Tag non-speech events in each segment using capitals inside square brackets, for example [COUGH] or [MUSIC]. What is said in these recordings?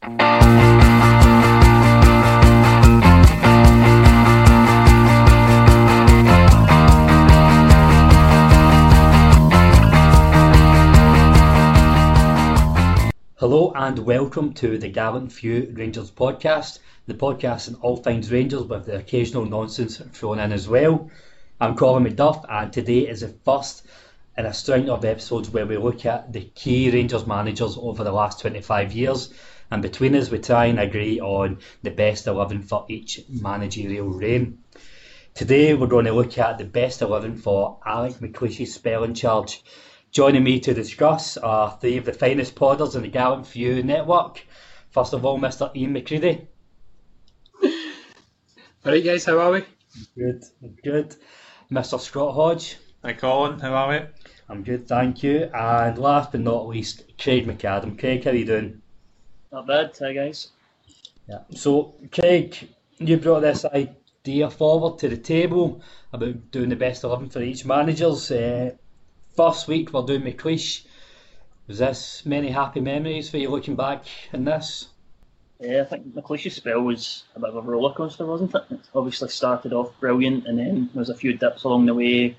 Hello and welcome to the Gallant Few Rangers podcast, the podcast on all things Rangers with the occasional nonsense thrown in as well. I'm Colin MacDuff and today is the first in a string of episodes where we look at the key Rangers managers over the last 25 years and between us we try and agree on the best 11 for each managerial reign. Today we're going to look at the best 11 for Alex McLeish's spell in charge. Joining me to discuss are three of the finest podders in the Gallant Few network. First of all, Mr. Iain McCreadie. Alright guys, how are we? Good, good. Mr. Scott Hodge. Hi Colin, how are we? I'm good, thank you. And last but not least, Craig McAdam. Craig, how are you doing? Not bad, hi guys. Yeah. So, Craig, you brought this idea forward to the table about doing the best 11 for each managers. Uh, first week we're doing McLeish. Was this many happy memories for you looking back in this? Yeah, I think McLeish's spell was a bit of a roller coaster, wasn't it? It obviously started off brilliant, and then there was a few dips along the way.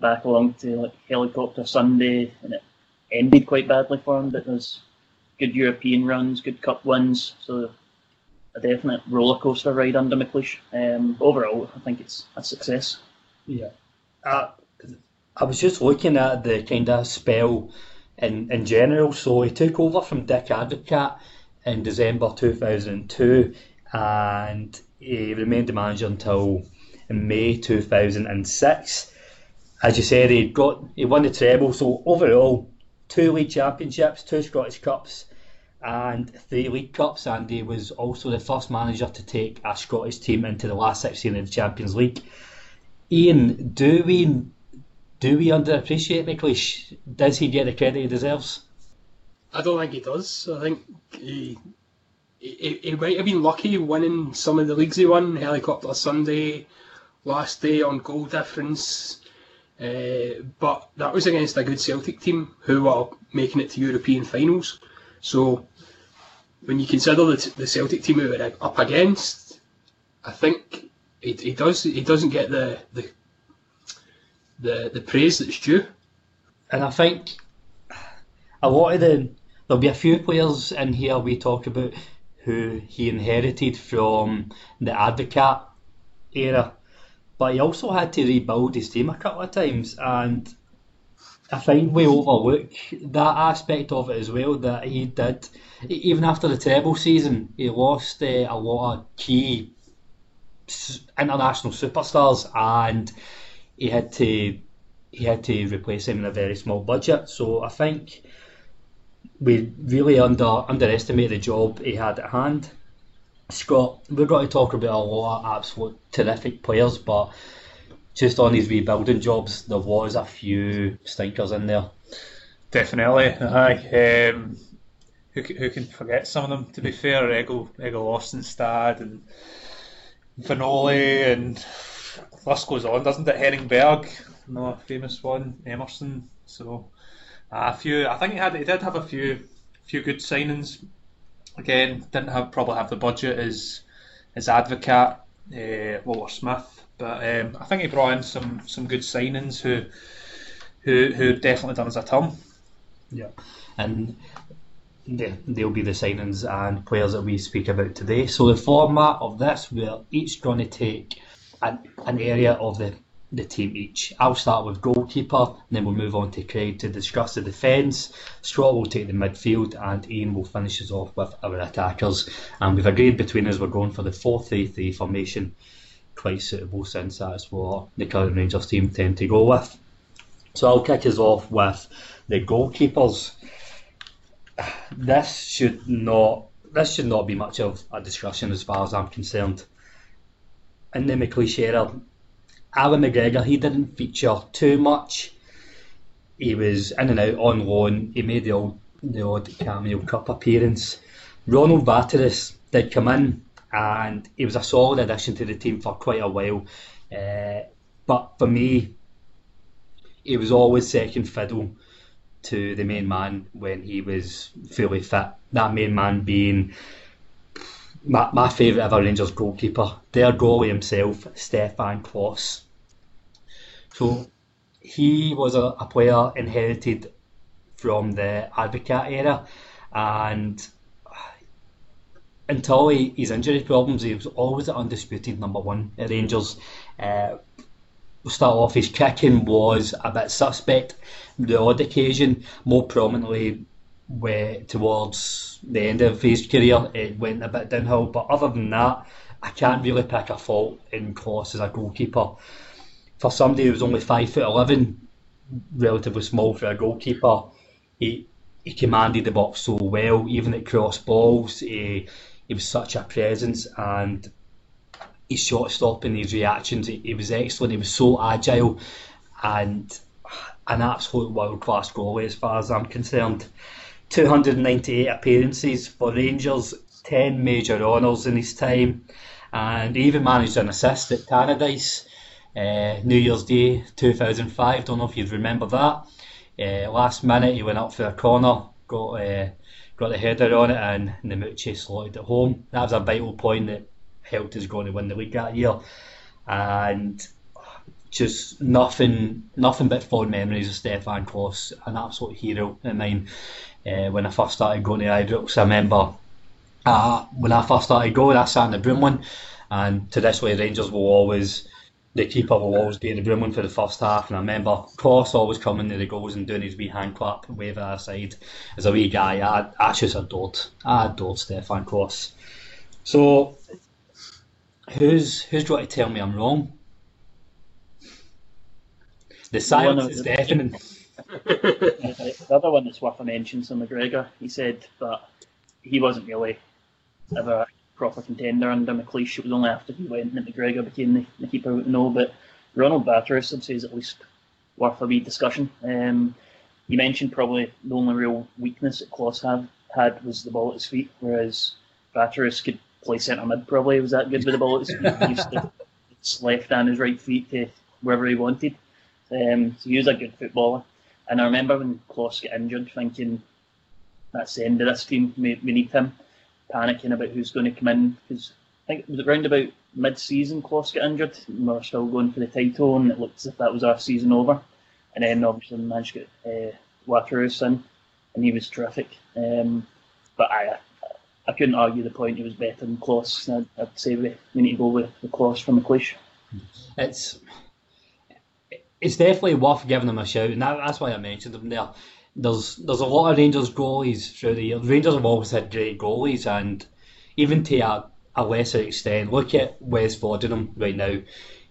Back along to like helicopter Sunday, and it ended quite badly for him. But there's good European runs, good cup wins, so a definite roller coaster ride under McLeish. Um, overall, I think it's a success. Yeah. Uh, I was just looking at the kind of spell in, in general. So he took over from Dick Advocaat in December 2002 and he remained the manager until May 2006. As you said, he got he won the treble. So overall, two league championships, two Scottish Cups, and three League Cups. And he was also the first manager to take a Scottish team into the last 16 of the Champions League. Iain, do we do we underappreciate McLeish? Does he get the credit he deserves? I don't think he does. I think he, he, he might have been lucky winning some of the leagues he won, Helicopter Sunday, last day on goal difference. Uh, but that was against a good Celtic team who were making it to European finals. So when you consider the, the Celtic team we were up against, I think he, he does he doesn't get the, the the the praise that's due. And I think a lot of the there'll be a few players in here we talk about who he inherited from the Advocaat era, but he also had to rebuild his team a couple of times, and I think we overlook that aspect of it as well. That he did, even after the treble season, he lost uh, a lot of key international superstars, and he had to he had to replace him in a very small budget. So I think we really under underestimate the job he had at hand. Scott, we're going to talk about a lot of absolute terrific players, but just on his rebuilding jobs, there was a few stinkers in there. Definitely, aye. Um, who, who can forget some of them? To be fair, Egil, Egil Ostenstad and Vanoli and list goes on, doesn't it? Henning Berg, another famous one, Emerson. So a few. I think he had he did have a few few good signings. Again, didn't have probably have the budget as as Advocaat, uh, Walter Smith, but um, I think he brought in some some good signings who who who definitely done us a turn. Yeah, and they, they'll be the signings and players that we speak about today. So the format of this, we're each going to take an, an area of the the team each. I'll start with goalkeeper, then we'll move on to Craig to discuss the defence. Straw will take the midfield, and Iain will finish us off with our attackers. And we've agreed between us we're going for the 4 3 3 formation, quite suitable since that's what the current Rangers team tend to go with. So I'll kick us off with the goalkeepers. This should not this should not be much of a discussion as far as I'm concerned. In the McLeish era, Allan McGregor, he didn't feature too much. He was in and out on loan. He made the old the odd cameo cup appearance. Ronald Waterreus did come in, and he was a solid addition to the team for quite a while. Uh, but for me, he was always second fiddle to the main man when he was fully fit. That main man being my, my favourite ever Rangers goalkeeper, their goalie himself, Stefan Klos. So he was a, a player inherited from the Advocaat era, and until he, his injury problems, he was always the undisputed number one at Rangers. Uh, we'll start off, his kicking was a bit suspect the odd occasion, more prominently where, towards the end of his career, it went a bit downhill. But other than that, I can't really pick a fault in Klos as a goalkeeper. For somebody who was only five foot eleven, relatively small for a goalkeeper, he he commanded the box so well, even at cross balls. He, he was such a presence and his shot stopping, his reactions, he, he was excellent. He was so agile and an absolute world class goalie as far as I'm concerned. 298 appearances for Rangers, 10 major honours in his time, and he even managed an assist at Tannadice, uh, New Year's Day 2005. Don't know if you'd remember that. Uh, last minute he went up for a corner, got uh, got the header on it, and Namucci slotted it home. That was a vital point that helped us go to win the league that year. And just nothing, nothing but fond memories of Stefan Klos, an absolute hero of mine. Uh, when I first started going to Ibrox, I remember uh, when I first started going, I sat in the Broomloan, and traditionally Rangers will always, the keeper will always be in the Broomloan for the first half. And I remember Klos always coming to the goals and doing his wee hand clap and waving aside. As a wee guy, I, I just adored, I adored Stefan Klos. So, who's who's got to tell me I'm wrong? The silence is deafening. [LAUGHS] the other one that's worth a mention is McGregor. He said that he wasn't really ever proper contender under McLeish. It was only after he went that McGregor became the, the keeper would know. But Ronald Waterreus, I'd say, is at least worth a wee discussion. Um, you mentioned probably the only real weakness that Klos have, had was the ball at his feet, whereas Waterreus could play centre mid probably was that good with the ball at his feet. He used to his [LAUGHS] left and his right feet to wherever he wanted. Um, so he was a good footballer. And I remember when Klos got injured, thinking that's the end of this team. We, we need him. Panicking about who's going to come in because I think it was around about mid-season Klos got injured. We were still going for the title, and it looked as if that was our season over. And then obviously we managed to get uh, Waterreus in, and he was terrific. Um, but I, I couldn't argue the point. He was better than Klos. I'd, I'd say we, we need to go with the Klos from McLeish. It's it's definitely worth giving him a shout, and that, that's why I mentioned him there. There's there's a lot of Rangers goalies through the years. Rangers have always had great goalies, and even to a, a lesser extent, look at Wes Foderingham right now.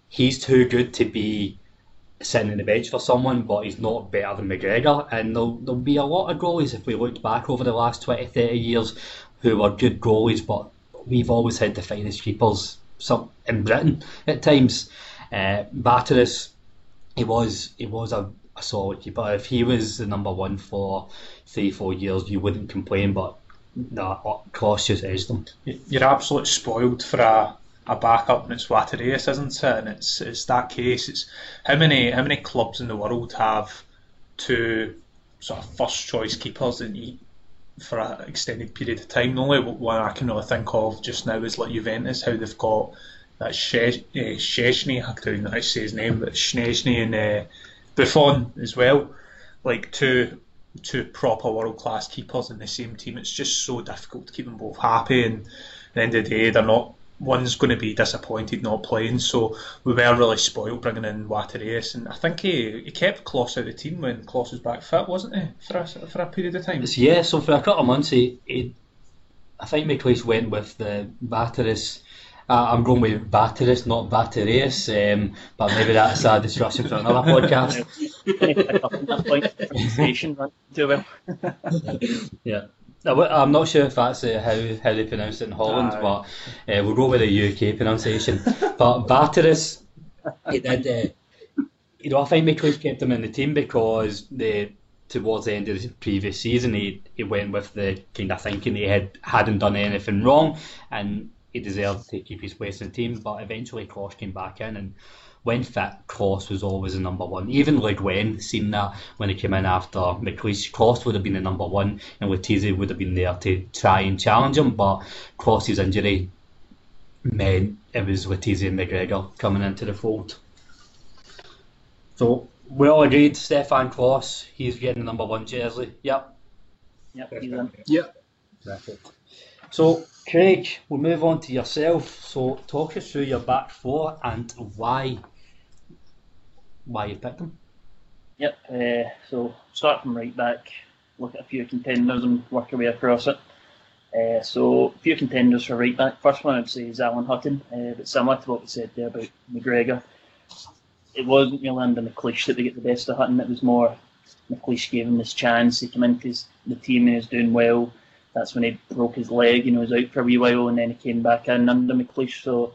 He's too good to be sitting on the bench for someone, but he's not better than McGregor. And there'll, there'll be a lot of goalies if we look back over the last 20, 30 years who were good goalies, but we've always had the finest keepers some in Britain at times. Uh, Waterreus he was he was a, a solid keeper. If he was the number one for three four years, you wouldn't complain. But no, Klos just edged them. You're absolutely spoiled for a, a backup, and it's Waterreus, isn't it? And it's it's that case. It's how many how many clubs in the world have two sort of first choice keepers and for an extended period of time. The only one I can really think of just now is like Juventus, how they've got that Szczesny, Szczesny, I don't know how to say his name, but Szczesny and uh, Buffon as well. Like two two proper world class keepers in the same team. It's just so difficult to keep them both happy. And at the end of the day, they're not. One's going to be disappointed not playing, so we were really spoiled bringing in Waterreus, and I think he, he kept Klos out of the team when Klos was back fit, wasn't he, for a, for a period of time? Yeah, so for a couple of months, he, he I think McLeish went with the Waterreus uh, I'm going with Batteris, not Batteries, um, but maybe that's a discussion for another podcast. [LAUGHS] yeah. I'm not sure if that's uh, how how they pronounce it in Holland, Aye. but uh, we'll go with the UK pronunciation. but Batteris, [LAUGHS] he did. Uh, you know, I think McLeish kept him in the team because the towards the end of the previous season, he, he went with the kind of thinking he had hadn't done anything wrong, and he deserved to keep his place in the team. But eventually, Klos came back in and when fit, Klos was always the number one. Even Le Guen seen that when he came in after McLeish, Klos would have been the number one, and Letizi would have been there to try and challenge him. But Klos's injury meant it was Letizi and McGregor coming into the fold. So we all agreed, Stefan Klos, he's getting the number one jersey. Yep. Yep, he's in. Yep. Perfect. So, Craig, we'll move on to yourself. So, talk us through your back four and why why you picked them. Yep. Uh, so, start from right back, look at a few contenders and work our way across it. Uh, so, a few contenders for right back. First one I would say is Alan Hutton, uh, but similar to what we said there about McGregor. It wasn't really under McLeish that we get the best of Hutton. It was more McLeish gave him this chance. He came into the team and he was doing well that's when he broke his leg and he was out for a wee while and then he came back in under McLeish. So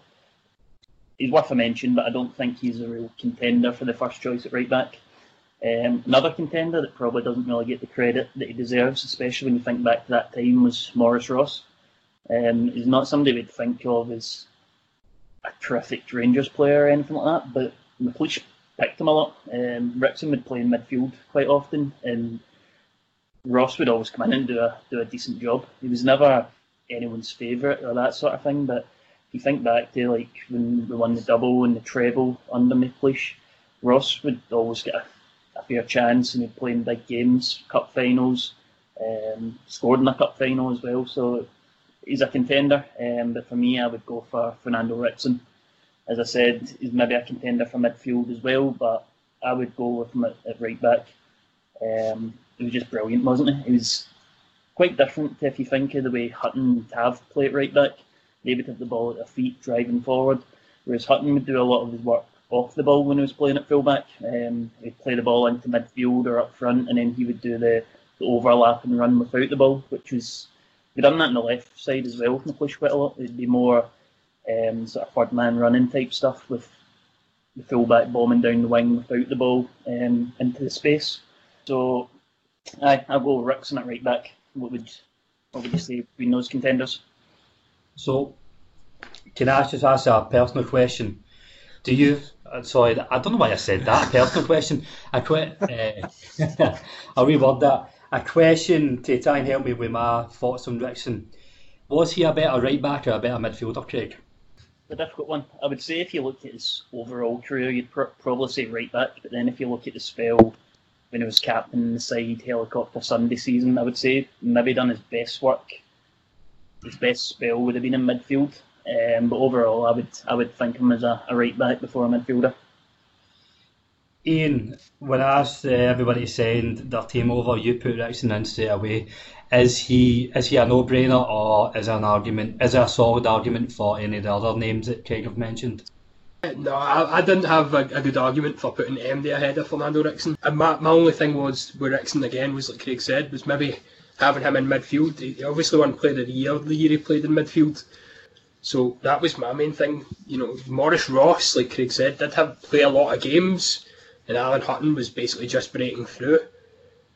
he's worth a mention, but I don't think he's a real contender for the first choice at right back. Um, another contender that probably doesn't really get the credit that he deserves, especially when you think back to that time, was Maurice Ross. Um, he's not somebody we'd think of as a terrific Rangers player or anything like that, but McLeish picked him a lot. Um, Ricksen would play in midfield quite often, and Ross would always come in and do a do a decent job. He was never anyone's favourite or that sort of thing. But if you think back to like when we won the double and the treble under McLeish, Ross would always get a, a fair chance and he'd play in big games, cup finals, um, scored in a cup final as well. So he's a contender. Um, but for me, I would go for Fernando Ricksen. As I said, he's maybe a contender for midfield as well, but I would go with him at, at right back. Um, he was just brilliant, wasn't he? He was quite different to if you think of the way Hutton would have played right back. They would have the ball at their feet driving forward, whereas Hutton would do a lot of his work off the ball when he was playing at fullback. Um, he'd play the ball into midfield or up front, and then he would do the, the overlap and run without the ball, which was we'd done that on the left side as well McLeish quite a lot. It'd be more um, sort of third man running type stuff with the fullback bombing down the wing without the ball um, into the space. So Aye, I'll go Ricksen at right back. What would what would you say between those contenders? So, can I just ask a personal question? Do you? Uh, sorry, I don't know why I said that. personal question. I quit. Uh, [LAUGHS] I'll reword that. A question to try and help me with my thoughts on Ricksen. Was he a better right back or a better midfielder, Craig? A difficult one. I would say if you look at his overall career, you'd pr- probably say right back. But then if you look at the spell when he was captain the side helicopter Sunday season, I would say maybe done his best work. His best spell would have been in midfield, um, but overall, I would I would think him as a, a right back before a midfielder. Iain, when I asked uh, everybody to send their team over, you put Ricksen in straight away. Is he is he a no brainer or is there an argument? Is there a solid argument for any of the other names that Craig have mentioned? No, I, I didn't have a, a, good argument for putting MD ahead of Fernando Ricksen. And my, my only thing was with Ricksen again was like Craig said was maybe having him in midfield. He obviously won played of the Year the year he played in midfield. So that was my main thing. You know, Maurice Ross, like Craig said, did have play a lot of games, and Alan Hutton was basically just breaking through.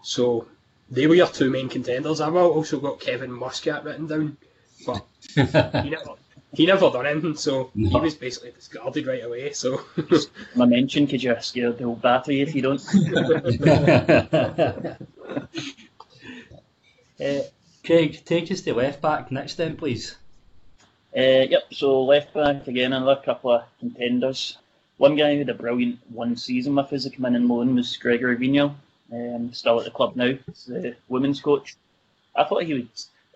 So they were your two main contenders. I've also got Kevin Muscat written down, but [LAUGHS] he never he never done anything, so no. he was basically discarded right away. So [LAUGHS] my mention because you're scared the whole battery if you don't. [LAUGHS] uh, Craig, take us to left back next then, please. Uh, yep, so left back again, another couple of contenders. One guy who had a brilliant one season with us, come in and loan, was Gregory Vignal, um, still at the club now, He's the women's coach. I thought he would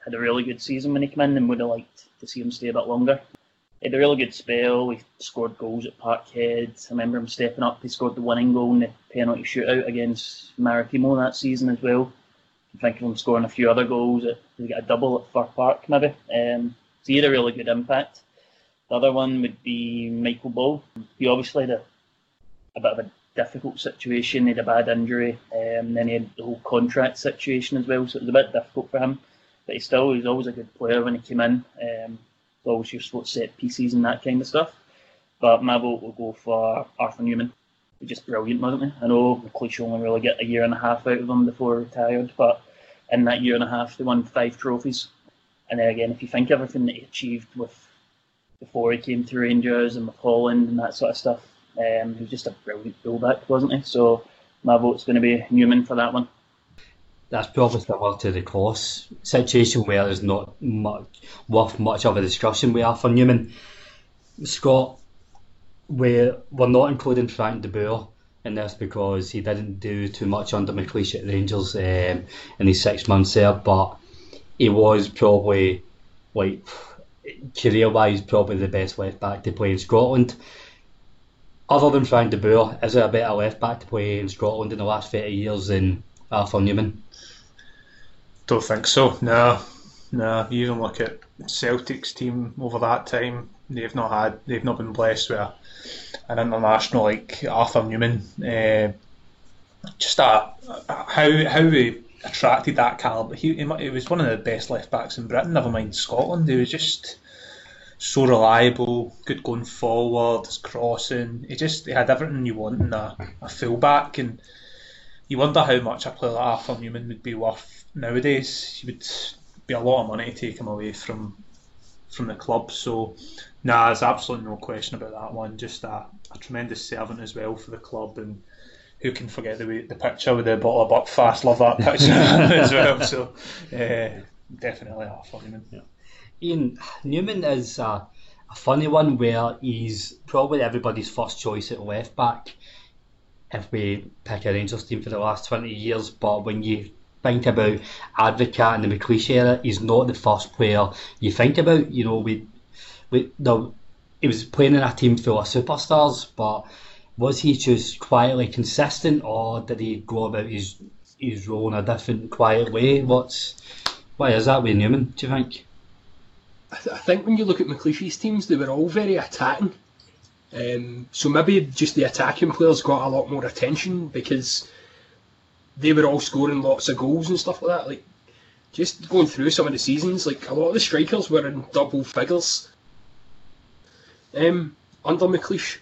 had a really good season when he came in and would have liked to see him stay a bit longer. He had a really good spell. He scored goals at Parkhead. I remember him stepping up. He scored the winning goal in the penalty shootout against Maritimo that season as well. I think of him scoring a few other goals. At, he got a double at Fir Park maybe. Um, so he had a really good impact. The other one would be Michael Ball. He obviously had a, a bit of a difficult situation. He had a bad injury, um, then he had the whole contract situation as well, so it was a bit difficult for him. But he still he was always a good player when he came in. Um, always used to set pieces and that kind of stuff. But my vote will go for Arthur Numan. He's just brilliant, wasn't he? I know McLeish only really get a year and a half out of him before he retired, but in that year and a half, they won five trophies. And then again, if you think everything that he achieved with before he came to Rangers and with Holland and that sort of stuff, um, he was just a brilliant fullback, wasn't he? So my vote's going to be Numan for that one. That's probably similar to the Klos situation where there's not much worth much of a discussion we with Arthur Numan. Scott, we're, we're not including Frank de Boer in this because he didn't do too much under McLeish at Rangers um, in his six months there, but he was probably like career wise probably the best left back to play in Scotland. Other than Frank de Boer, is there a better left back to play in Scotland in the last 30 years than Arthur Numan? Don't think so. No, no. You even look at Celtic's team over that time. They've not had. They've not been blessed with an international like Arthur Numan. Uh, just a, how how we attracted that caliber. He, he, he was one of the best left backs in Britain. Never mind Scotland. He was just so reliable, good going forward, his crossing. He just he had everything you want in a, a fullback, and you wonder how much a player like Arthur Numan would be worth nowadays. He would be a lot of money to take him away from from the club. So, nah, there's absolutely no question about that one. Just a, a tremendous servant as well for the club, and who can forget the the picture with the bottle of Buckfast? Love that picture [LAUGHS] [LAUGHS] as well. So, uh, definitely Arthur Numan. Yeah. Iain Numan is a, a funny one where he's probably everybody's first choice at left back if we pick a Rangers team for the last 20 years. But when you think about Advocaat and the McLeish era, he's not the first player you think about. You know, we, we the, he was playing in a team full of superstars, but was he just quietly consistent, or did he go about his his role in a different, quiet way? What's why is that with Numan? Do you think? I, th- I think when you look at McLeish's teams, they were all very attacking. Um, so maybe just the attacking players got a lot more attention because they were all scoring lots of goals and stuff like that. Like just going through some of the seasons, like a lot of the strikers were in double figures um, under McLeish,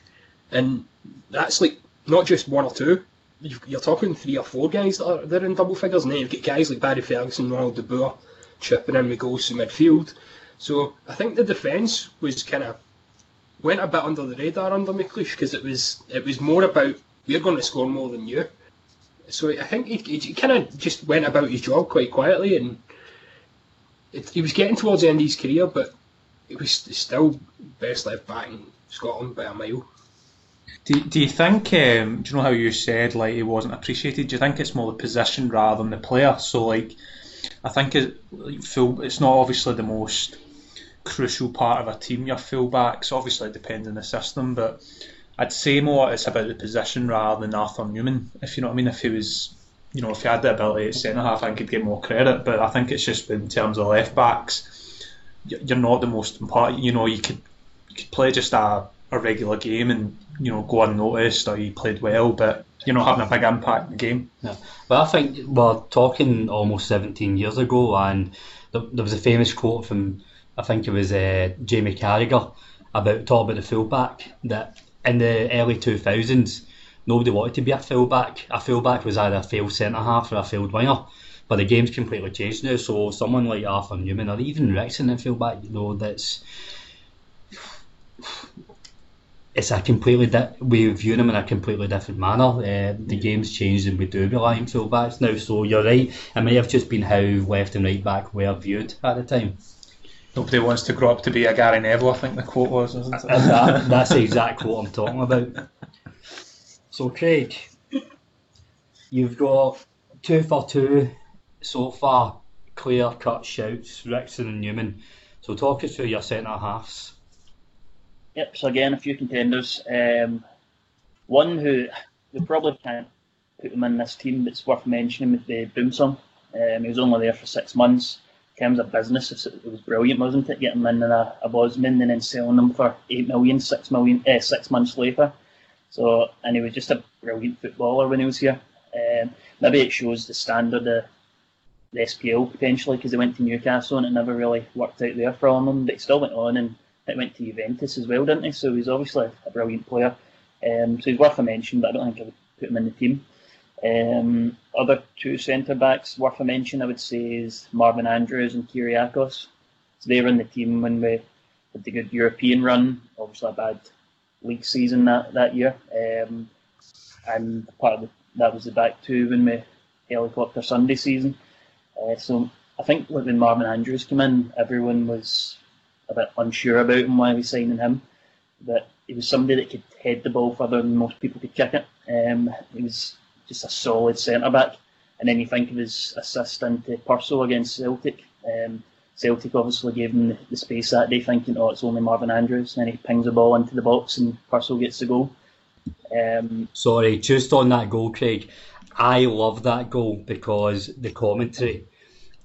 and that's like not just one or two. You're talking three or four guys that are they're in double figures, and then you've got guys like Barry Ferguson, Ronald De Boer, chipping in with goals in midfield. So I think the defence was kind of went a bit under the radar under McLeish because it was it was more about we're going to score more than you. So I think he, he kind of just went about his job quite quietly, and it, he was getting towards the end of his career, but he was still best left back in Scotland by a mile. Do, do you think, um, do you know how you said like he wasn't appreciated? Do you think it's more the position rather than the player? So like, I think it, full, it's not obviously the most crucial part of a team, your fullbacks. Obviously, it depends on the system, but I'd say more it's about the position rather than Arthur Numan, if you know what I mean. If he was, you know, if he had the ability at centre half, I think he'd get more credit. But I think it's just in terms of left backs, you're not the most important. You know, you could, you could play just a, a regular game and you know go unnoticed or you played well, but you're not having a big impact in the game. Yeah. Well, I think we're talking almost 17 years ago, and there, there was a famous quote from I think it was uh, Jamie Carragher about talking about the fullback that in the early 2000s nobody wanted to be a fullback. A fullback was either a failed centre half or a failed winger. But the game's completely changed now. So someone like Arthur Numan or even Ricksen at fullback, you know, that's it's a completely di- we view them in a completely different manner. Uh, the game's changed and we do rely on fullbacks now. So you're right. It may have just been how left and right back were viewed at the time. Nobody wants to grow up to be a Gary Neville, I think the quote was, isn't it? that, that's the exact quote I'm talking about. So, Craig, you've got two for two so far, clear cut shouts, Ricksen and Numan. So, talk us through your centre halves. Yep, so again, a few contenders. Um, one who we probably can't put him in this team, but it's worth mentioning with the Boumsong. Um, he was only there for six months terms of business, it was brilliant, wasn't it? Getting in a, a Bosman and then selling them for eight million, six million, eh, six months later. So, and he was just a brilliant footballer when he was here. Um, maybe it shows the standard of the SPL potentially because he went to Newcastle and it never really worked out there for him. But he still went on and it went to Juventus as well, didn't he? So he's obviously a brilliant player. Um, so he's worth a mention, but I don't think I would put him in the team. Um, other two centre backs worth a mention, I would say, is Marvin Andrews and Kyrgiakos. So they were in the team when we had the good European run, obviously a bad league season that, that year. Um, and part of the, that was the back two when we helicopter Sunday season. Uh, so I think when Marvin Andrews came in, everyone was a bit unsure about him why we signing him. But he was somebody that could head the ball further than most people could kick it. Um, he was just a solid centre back. And then you think of his assist into Prso against Celtic. Um, Celtic obviously gave him the, the, space that day, thinking, oh, it's only Marvin Andrews. And then he pings the ball into the box and Prso gets the goal. Um, Sorry, just on that goal, Craig. I love that goal because the commentary.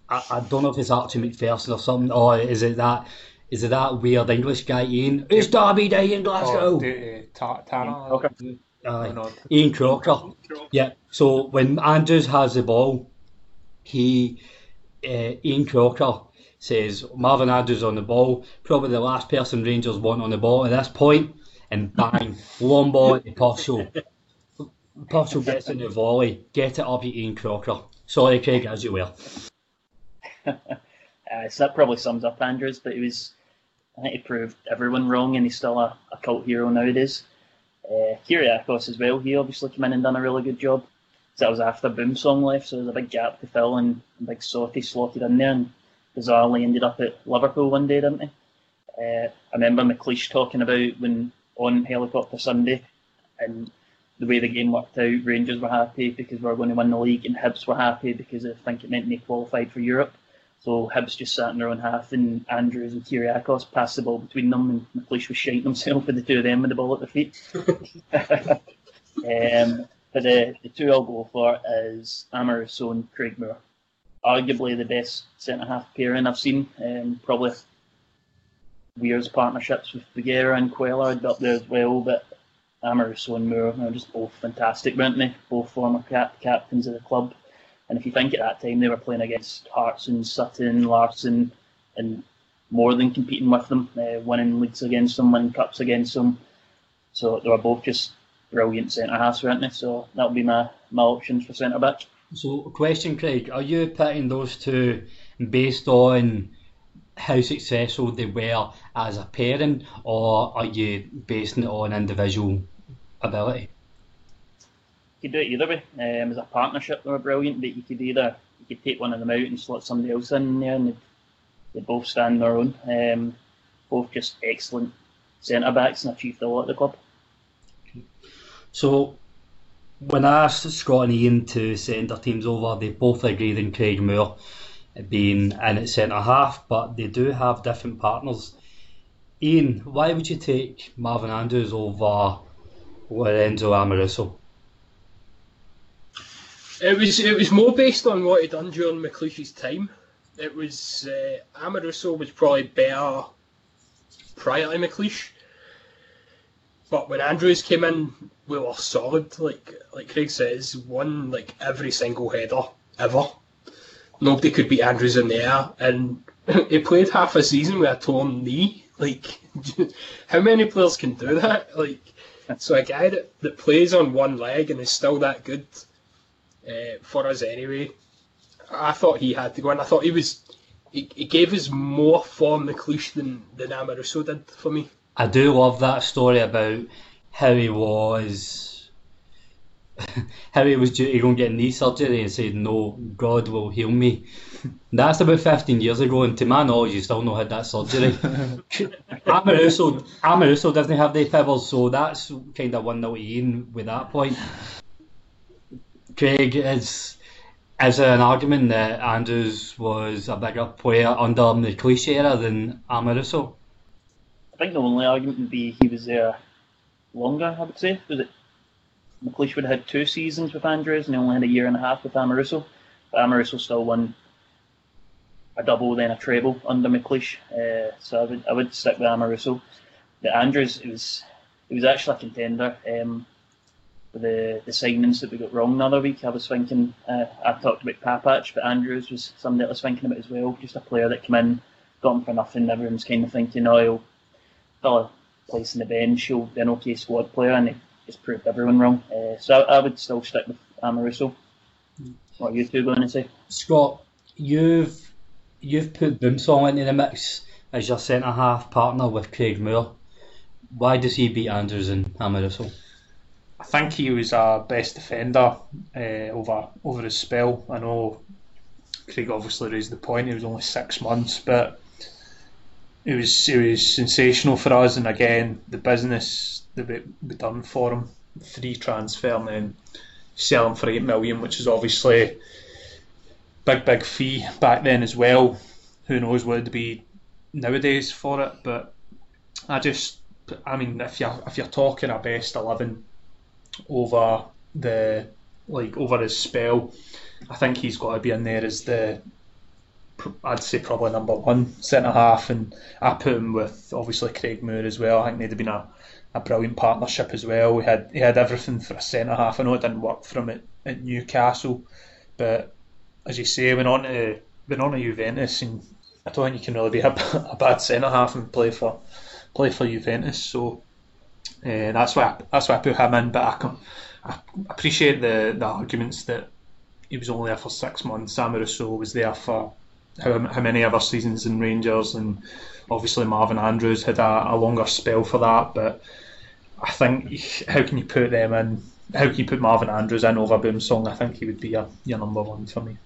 I, I don't know if it's Archie Macpherson or something, or is it that is it that weird English guy Ian? It's Derby Day in Glasgow. Oh, Tana. Okay. Uh, Ian Crocker. Yeah. So when Andrews has the ball, he uh, Ian Crocker says Marvin Andrews on the ball, probably the last person Rangers want on the ball at this point, and bang, long ball into Prso. Prso gets in the volley, get it up at Ian Crocker. Sorry, Craig, as you were. [LAUGHS] uh, so that probably sums up Andrews, but he was, I think he proved everyone wrong, and he's still a, a cult hero nowadays. Uh, Kyrgiakos as well, he obviously came in and done a really good job. So that was after Boumsong left, so there was a big gap to fill, and Big Sotty slotted in there, and bizarrely ended up at Liverpool one day, didn't he? Uh, I remember McLeish talking about when on Helicopter Sunday, and the way the game worked out, Rangers were happy because we were going to win the league, and Hibs were happy because I think it meant they qualified for Europe. So Hibs just sat in their own half, and Andrews and Kyrgiakos passed the ball between them, and McLeish was shiting himself with the two of them with the ball at their feet. [LAUGHS] um, but the, the two I'll go for is Amoruso and Craig Moore. Arguably the best centre half pairing I've seen. Um, probably Weir's partnerships with Bougherra and be up there as well, but Amoruso and Moore are just both fantastic, weren't they? Both former cap- captains of the club. And if you think at that time they were playing against Hartson, Sutton, Larsson, and more than competing with them, uh, winning leagues against them, winning cups against them. So they were both just brilliant centre halves, weren't they? So that would be my, my options for centre back. So, question, Craig, are you putting those two based on how successful they were as a pairing, or are you basing it on individual ability? Could do it either way. Um, as a partnership, they were brilliant, but you could either you could take one of them out and slot somebody else in there, and they'd both stand on their own. Um, both just excellent centre backs and achieved a lot at the club. So, when I asked Scott and Iain to send their teams over, they both agreed in Craig Moore being in at centre half, but they do have different partners. Ian, why would you take Marvin Andrews over Lorenzo Amoruso? It was it was more based on what he'd done during McLeish's time. It was uh, was probably better prior to McLeish, but when Andrews came in, we were solid. Like like Craig says, won like every single header ever. Nobody could beat Andrews in the air, and [LAUGHS] he played half a season with a torn knee. Like, [LAUGHS] how many players can do that? Like, so a guy that, that plays on one leg and is still that good uh, for us anyway. I thought he had to go, and I thought he was. He, he gave us more for McLeish than than Amoruso did for me. I do love that story about how he was [LAUGHS] how he was due to go and get knee surgery and said no, God will heal me. [LAUGHS] That's about fifteen years ago, and to my knowledge, you still not had that surgery. [LAUGHS] Amoruso, Amoruso doesn't have the pebbles, so that's kind of one 0 Iain with that point. Craig is is an argument that Andrews was a bigger player under the McLeish era than Amoruso? I think the only argument would be he was there longer. I would say was it McLeish would have had two seasons with Andrews and he only had a year and a half with Amoruso. But Amoruso still won a double then a treble under McLeish. Uh, so I would I would stick with Amoruso. But Andrews it was it was actually a contender. Um, the, the signings that we got wrong the other week. I was thinking, uh, I talked about Papac, but Andrews was somebody I was thinking about as well. Just a player that came in, got him for nothing. Everyone's kind of thinking, oh, he'll fill a place in the bench, he'll be an okay squad player, and he just proved everyone wrong. Uh, so I, I, would still stick with Amoruso. What are you two going to say? Scott, you've you've put Boumsong into the mix as your centre half partner with Craig Moore. Why does he beat Andrews and Amoruso? I think he was our best defender uh, over over his spell. I know Craig obviously raised the point. It was only six months, but it was it was sensational for us. And again, the business that we, we done for him, free transfer, and then sell him for eight million, which is obviously big big fee back then as well. Who knows what it'd be nowadays for it? But I just, I mean, if you're if you're talking a best eleven over the like over his spell, I think he's got to be in there as the I'd say probably number one centre half, and I put him with obviously Craig Moore as well. I think they'd have been a, a brilliant partnership as well. We had he had everything for a centre half. I know it didn't work for him at, at Newcastle, but as you say, went on to went on to Juventus, and I don't think you can really be a, [LAUGHS] a bad centre half and play for play for Juventus. So uh, that's why I, that's why I put him in. But I can I appreciate the the arguments that he was only there for six months. Amoruso was there for how, how many other seasons in Rangers, and obviously Marvin Andrews had a, a longer spell for that. But I think how can you put them in? How can you put Marvin Andrews in over Boumsong? I think he would be your, your number one for me.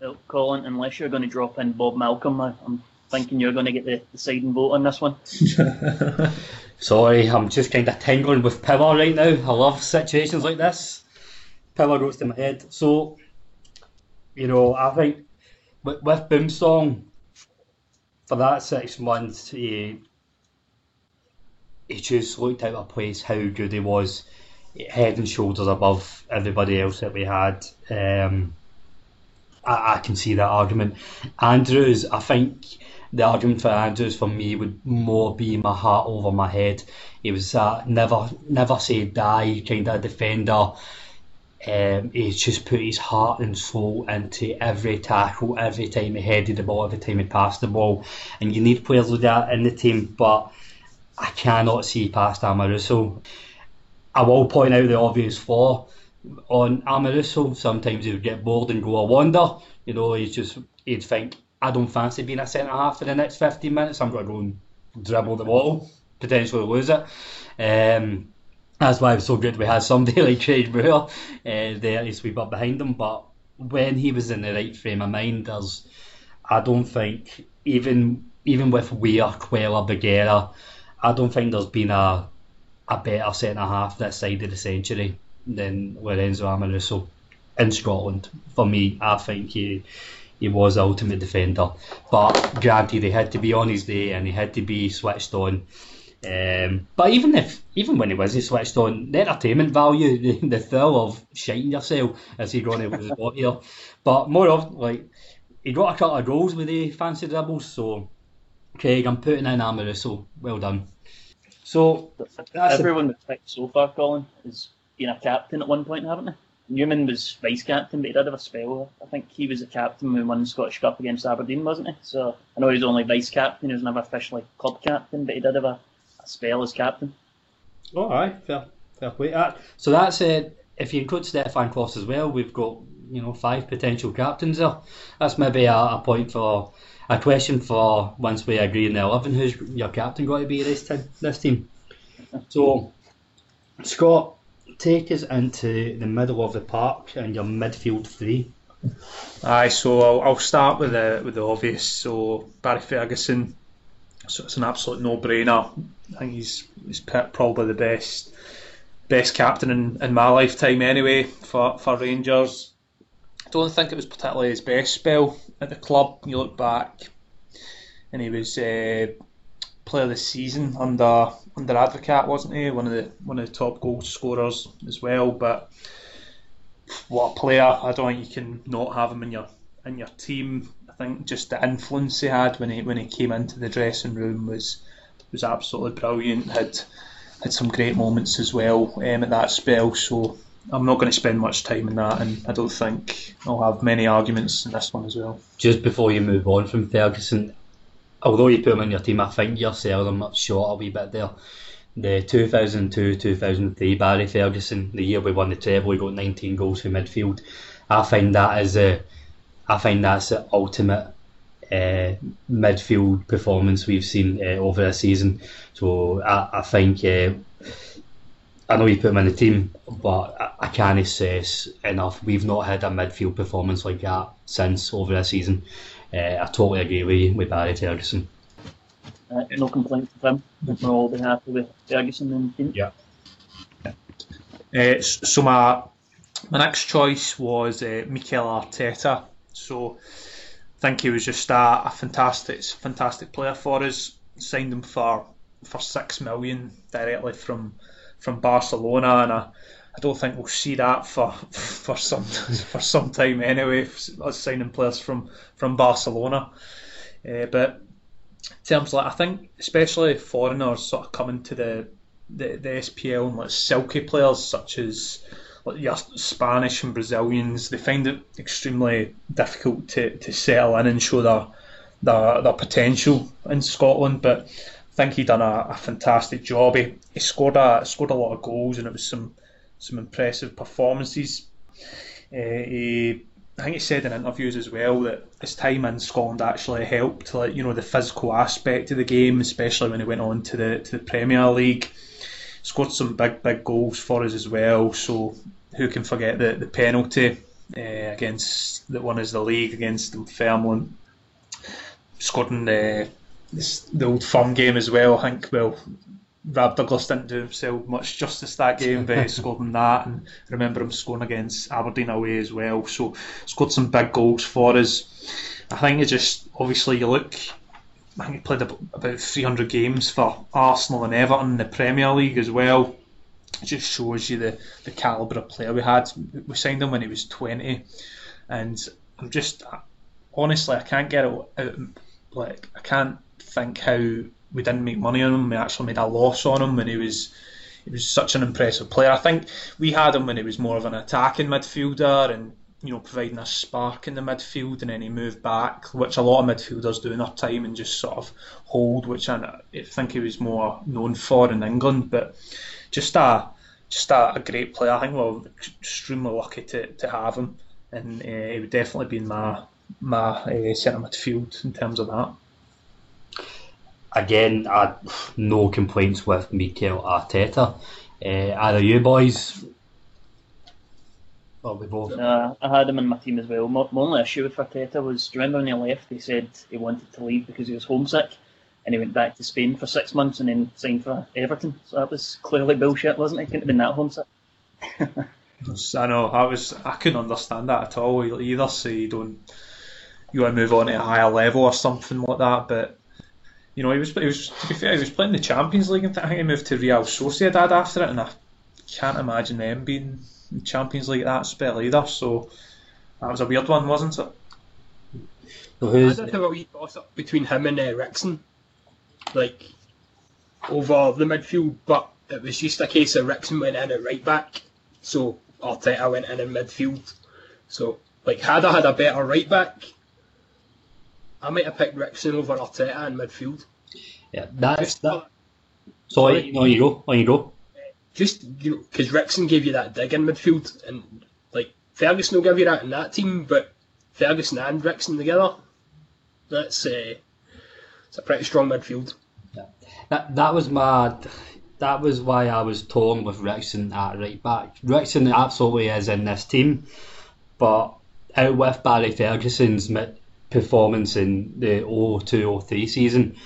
Well, Colin, unless you're going to drop in Bob Malcolm, I, am thinking you're going to get the deciding vote on this one. [LAUGHS] Sorry, I'm just kind of tingling with power right now. I love situations like this. Power goes to my head. So, you know, I think with, with Boumsong, for that six months, he, he just looked out of place how good he was, head and shoulders above everybody else that we had. Um, I, I can see that argument. Andrews, I think the argument for Andrews for me would more be my heart over my head. He was uh, never never say die kind of defender. Um, just put his heart and soul into every tackle, every time he headed the ball, every time he passed the ball. And you need players like that in the team, but I cannot see past Amoruso. I will point out the obvious flaw on Amoruso. Sometimes he would get bored and go a wander. You know, he's just he'd think I don't fancy being a centre half for the next 15 minutes. I'm going to go and dribble the ball, potentially lose it. Um, that's why it was so good we had somebody like Craig Moore uh, there to sweep up behind him. But when he was in the right frame of mind, there's, I don't think, even even with Weir, Cuéllar, Bougherra, I don't think there's been a a better centre half this side of the century than Lorenzo Amoruso in Scotland. For me, I think he he was the ultimate defender. But granted, he had to be on his day and he had to be switched on. Um, but even if even when he wasn't switched on, the entertainment value, the, [LAUGHS] the thrill of shiting yourself as he to his got here. But more of like he got a couple of goals with the fancy dribbles, so Craig, I'm putting in Amoruso. Well done. So everyone that's picked so far, Colin, has been a captain at one point, haven't they? Numan was vice captain, but he did have a spell. I think he was a captain when we won the Scottish Cup against Aberdeen, wasn't he? So I know he was only vice captain, he was never officially club captain, but he did have a, a spell as captain. Oh, aye, fair, fair play. Uh, so that's it. If you include Stefan Klos as well, we've got you know five potential captains there. That's maybe a, a point for a question for once we agree in the eleven. Who's your captain going to be this time? This team. So, Scott, take us into the middle of the park and your midfield three. Aye, so I'll, I'll start with the with the obvious. So Barry Ferguson, so it's an absolute no-brainer. I think he's he's probably the best best captain in, in my lifetime anyway for for Rangers. I don't think it was particularly his best spell at the club. You look back, and he was uh, player of the season under under Advocaat, wasn't he? One of the one of the top goal scorers as well. But what a player! I don't think you can not have him in your in your team. I think just the influence he had when he when he came into the dressing room was was absolutely brilliant. Had had some great moments as well um, at that spell. So I'm not going to spend much time in that, and I don't think I'll have many arguments in this one as well. Just before you move on from Ferguson, although you put him in your team, I think you're selling him short a wee bit there. The 2002-2003 Barry Ferguson, the year we won the treble, we got 19 goals from midfield. I find that is a, I find that's the ultimate uh, midfield performance we've seen uh, over a season. So I, I think uh, I know you put him in the team, but I, I can't assess enough. We've not had a midfield performance like that since over a season. Uh, I totally agree with you with Barry Ferguson. Uh, no complaints from him. We're all be happy with Ferguson and team. Yeah. Uh, so my my next choice was uh, Mikel Arteta. So I think he was just a, a fantastic fantastic player for us. Signed him for for six million directly from from Barcelona, and I, I don't think we'll see that for for some [LAUGHS] for some time anyway. Us signing players from from Barcelona, uh, but in terms like, I think especially foreigners sort of coming to the the, the SPL and like silky players such as like your Spanish and Brazilians, they find it extremely difficult to, to settle in and show their their, their potential in Scotland. But I think he done a, a fantastic job. He, he scored a scored a lot of goals and it was some some impressive performances. Uh, he, I think he said in interviews as well that his time in Scotland actually helped, like you know, the physical aspect of the game, especially when he went on to the to the Premier League. Scored some big big goals for us as well. So who can forget the the penalty uh, against that won us the league against Dunfermline? Scored in the the old firm game as well. I think well Rab Douglas didn't do himself much justice that game, but he [LAUGHS] scored in that, and I remember him scoring against Aberdeen away as well. So scored some big goals for us. I think it just obviously you look. I think he played about 300 games for Arsenal and Everton in the Premier League as well. It just shows you the, the calibre of player we had. We signed him when he was 20, and I'm just honestly I can't get it. Out, like I can't think how we didn't make money on him. We actually made a loss on him when he was he was such an impressive player. I think we had him when he was more of an attacking midfielder and you know providing a spark in the midfield, and then he moved back, which a lot of midfielders do in their time and just sort of hold, which I, think he was more known for in England. But just a just a, a great player. I think we're extremely lucky to, to have him, and uh, he would definitely be in my my uh, centre midfield in terms of that again, I no complaints with Mikel Arteta. Uh, either you boys? Well, we both. Uh, I had him in my team as well. My, my only issue with Arteta was, do you remember when he left? He said he wanted to leave because he was homesick, and he went back to Spain for six months and then signed for Everton. So that was clearly bullshit, wasn't it? He couldn't have been that homesick. I know. I was. I couldn't understand that at all either. So you don't. You want to move on to a higher level or something like that, but you know, he was, he was to be fair, he was playing the Champions League. And I think he moved to Real Sociedad after it, and I can't imagine them being in Champions League that spell either. So that was a weird one, wasn't it? So who's... I did have a wee toss up between him and uh, Ricksen, like over the midfield, but it was just a case of Ricksen went in at right back, so Arteta went in in midfield. So, like, had I had a better right back, I might have picked Ricksen over Arteta in midfield. Yeah, that's that. Sorry, on you go. On you go. Just you know, because Ricksen gave you that dig in midfield, and like Ferguson will give you that in that team, but Ferguson and Ricksen together, that's uh, it's a pretty strong midfield. Yeah. That that was my. That was why I was torn with Ricksen at right back. Ricksen absolutely is in this team, but out with Barry Ferguson's performance in the 02-03 season.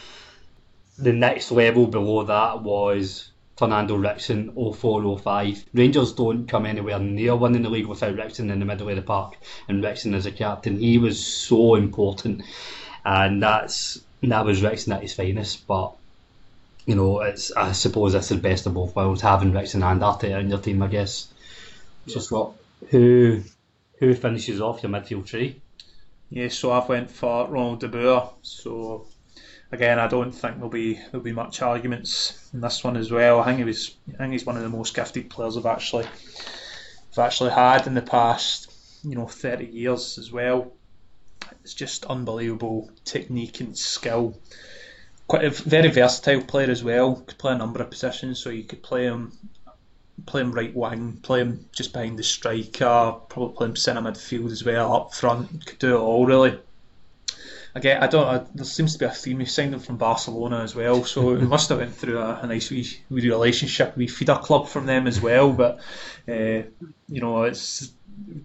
The next level below that was Fernando Ricksen 04-05. Rangers don't come anywhere near winning the league without Ricksen in the middle of the park, and Ricksen as a captain, he was so important, and that's that was Ricksen at his finest. But you know, it's I suppose that's the best of both worlds, having Ricksen and Arteta in your team, I guess. So Scott, who who finishes off your midfield tree? Yeah, so I've went for Ronald de Boer. So again, I don't think there'll be there'll be much arguments in this one as well. I think he was I think he's one of the most gifted players I've actually I've actually had in the past, you know, thirty years as well. It's just unbelievable technique and skill. Quite a very versatile player as well. Could play a number of positions, so you could play him play him right wing, play him just behind the striker, probably play him centre midfield as well, up front. Could do it all really again, I don't. I, there seems to be a theme. We signed him from Barcelona as well, so [LAUGHS] we must have went through a, a nice wee, wee relationship, wee feeder club from them as well. But uh, you know, it's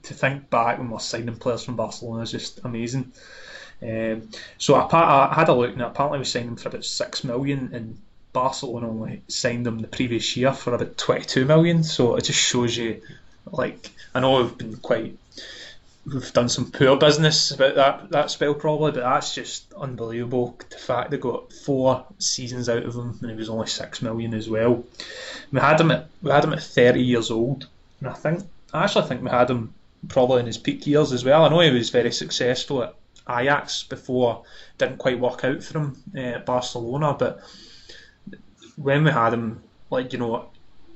to think back when we're signing players from Barcelona is just amazing. Um, so I, I, had a look, and apparently we signed him for about six million, and Barcelona only signed him the previous year for about twenty-two million. So it just shows you, like, I know we've been quite we've done some poor business about that that spell probably, but that's just unbelievable. The fact they got four seasons out of him and he was only six million as well. We had him at we had him at thirty years old, and I think I actually think we had him probably in his peak years as well. I know he was very successful at Ajax before, didn't quite work out for him uh, at Barcelona, but when we had him, like you know,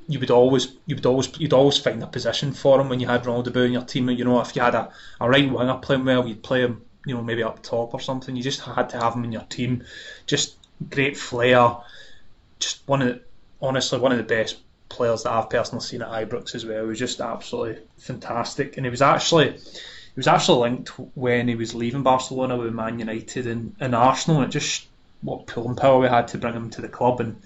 you would always you would always you'd always find a position for him when you had Ronaldo in your team. You know, if you had a, a right winger playing well, you'd play him. You know, maybe up top or something. You just had to have him in your team. Just great flair. Just one of the, honestly one of the best players that I've personally seen at Ibrox as well. He was just absolutely fantastic, and he was actually he was actually linked when he was leaving Barcelona with Man United and, and Arsenal. And it just what pulling power we had to bring him to the club and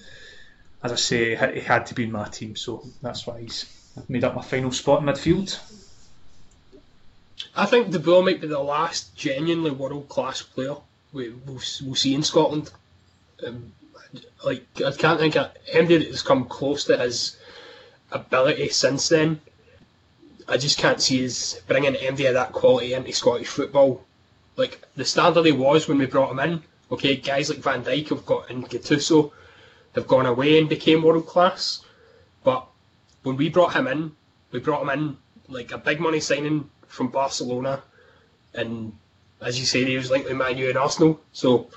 as I say, he had to be in my team, so that's why he's made up my final spot in midfield. I think De Boer might be the last genuinely world class player we, will we'll see in Scotland. Um, like I can't think of anybody that's come close to his ability since then. I just can't see us bringing any of that quality into Scottish football. Like the standard he was when we brought him in. Okay, guys like Van Dijk have got in Gattuso have gone away and became world class. But when we brought him in, we brought him in like a big money signing from Barcelona, and as you say, he was linked with Man U and Arsenal. So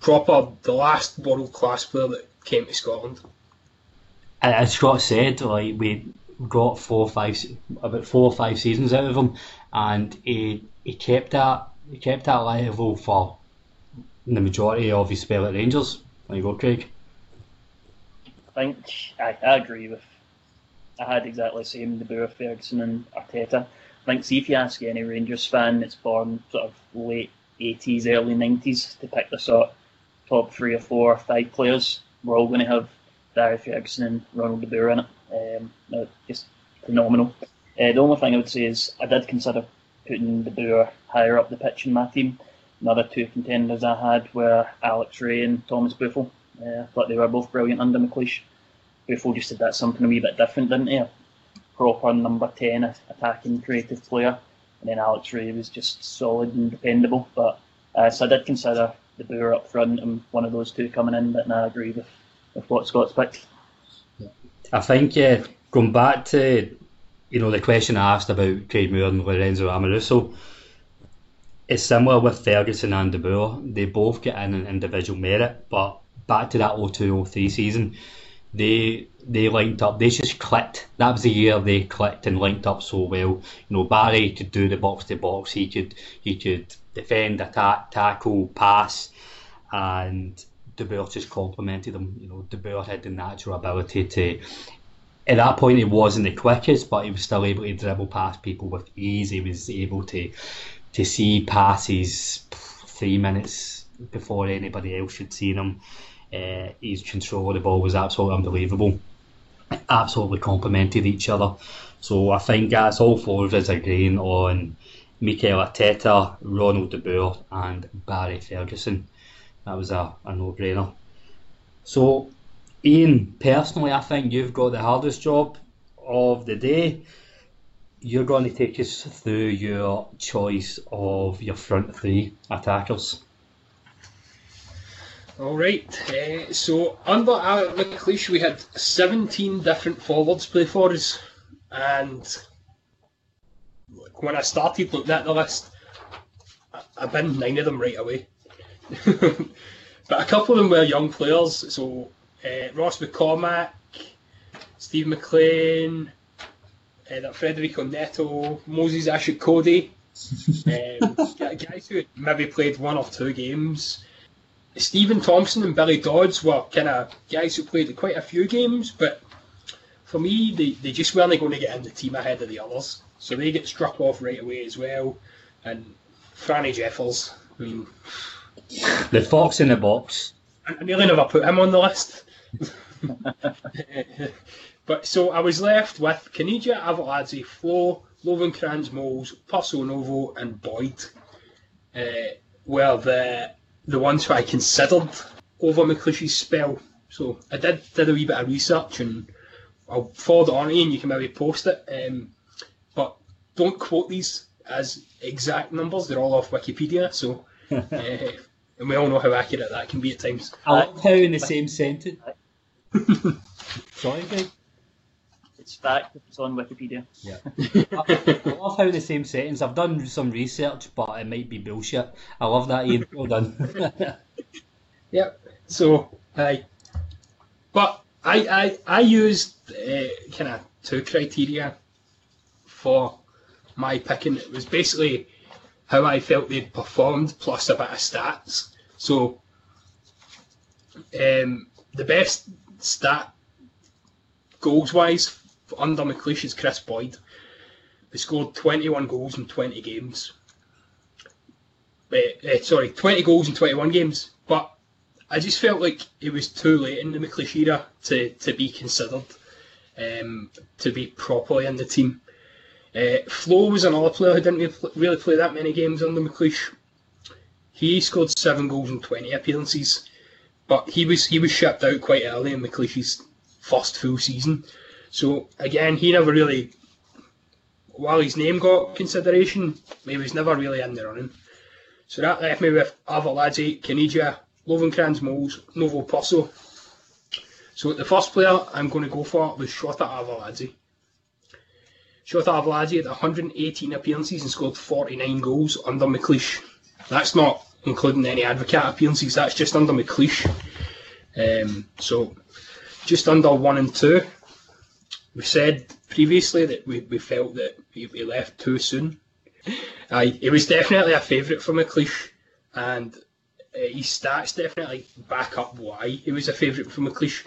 proper the last world class player that came to Scotland. As Scott said, like we got four or five about four or five seasons out of him, and he he kept that he kept that level for the majority of his spell at Rangers. There you go, Craig. I think I, I agree with. I had exactly the same De Boer, Ferguson, and Arteta. I think, see if you ask any Rangers fan that's born sort of late 80s, early 90s to pick the sort top three or four or five players, we're all going to have Barry Ferguson and Ronald De Boer in it. Um, just phenomenal. Uh, the only thing I would say is I did consider putting De Boer higher up the pitch in my team. Another two contenders I had were Alex Ray and Thomas Buffel. Uh, I thought they were both brilliant under McLeish. Buffel just did that something a wee bit different, didn't he? Proper number 10 attacking creative player. And then Alex Ray was just solid and dependable. But uh, so I did consider De Boer up front and one of those two coming in, but now I agree with, with what Scott's picked. I think uh, going back to you know the question I asked about Craig Moore and Lorenzo Amoruso, it's similar with Ferguson and De Boer. They both get in an individual merit, but back to that 0203 season, they they linked up. They just clicked. That was the year they clicked and linked up so well. You know, Barry could do the box to box. He could he could defend, attack, tackle, pass, and De Boer just complemented him. You know, De Boer had the natural ability to. At that point, he wasn't the quickest, but he was still able to dribble past people with ease. He was able to to see passes three minutes before anybody else had seen them. Uh, his control of the ball was absolutely unbelievable. Absolutely complemented each other. So I think that's all four of us are agreeing on Mikel Arteta, Ronald De Boer, and Barry Ferguson. That was a, a no-brainer. So, Iain, personally, I think you've got the hardest job of the day. You're going to take us through your choice of your front three attackers. All right. Uh, so under Alec McLeish, we had 17 different forwards play for us, and when I started looking at the list, I, binned nine of them right away. [LAUGHS] but a couple of them were young players. So uh, Ross McCormack, Steve McLean, uh, that Federico Nieto, Moses Ashikodi, [LAUGHS] um, guys who maybe played one or two games. Steven Thompson and Billy Dodds were kind of guys who played quite a few games, but for me, they, they just weren't going to get in the team ahead of the others. So they get struck off right away as well. And Franny Jeffers, I mean, The fox in the box. I nearly never put him on the list. [LAUGHS] [LAUGHS] but so I was left with Caniggia, Arveladze, Flo, Lovenkrands, Mols, Prso Novo, and Boyd. Uh, were the the ones who I considered over McLeish's spell. So I did did a wee bit of research and I'll forward it on to you and you can maybe post it. Um, but don't quote these as exact numbers; they're all off Wikipedia. So. [LAUGHS] uh, and we all know how accurate that can be at times. I love how in the same sentence. [LAUGHS] Sorry, Greg. It's fact it's on Wikipedia. Yeah. I, [LAUGHS] I love how the same sentence. I've done some research, but it might be bullshit. I love that, Iain. Well done. [LAUGHS] Yep. So, I, but I I I used uh, kind of two criteria for my picking. It was basically how I felt they'd performed plus a bit of stats. So, um, the best stat goals wise under McLeish is Kris Boyd. He scored 21 goals in 20 games. Uh, uh, sorry, 20 goals in 21 games. But I just felt like it was too late in the McLeish era to, to be considered um, to be properly in the team. Uh, Flo was another player who didn't really play that many games under McLeish. He scored seven goals in 20 appearances, but he was he was shipped out quite early in McLeish's first full season. So again, he never really, while his name got consideration, he was never really in the running. So that left me with Arveladze, Caniggia, Lovenkrands, Mols, Novo Prso. So the first player I'm going to go for was Shota Arveladze. Shota Arveladze had 118 appearances and scored 49 goals under McLeish. That's not including any Advocaat appearances, that's just under McLeish. Um, so just under one and two. We said previously that we, we felt that he, he left too soon. Aye, he was definitely a favourite for McLeish, and uh, his stats definitely back up why he was a favourite for McLeish.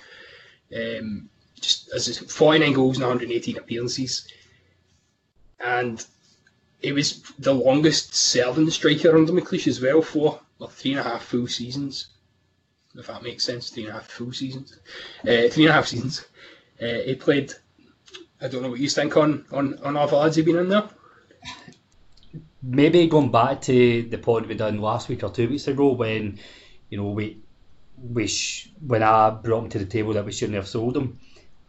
Um, just as 49 goals and 118 appearances, and he was the longest serving striker under McLeish as well for three and a half full seasons. If that makes sense, three and a half full seasons, uh, three and a half seasons. Uh, he played. I don't know what you think on on on Arveladze being in there. Maybe going back to the pod we done last week or two weeks ago when, you know, we, we sh- when I brought him to the table that we shouldn't have sold him.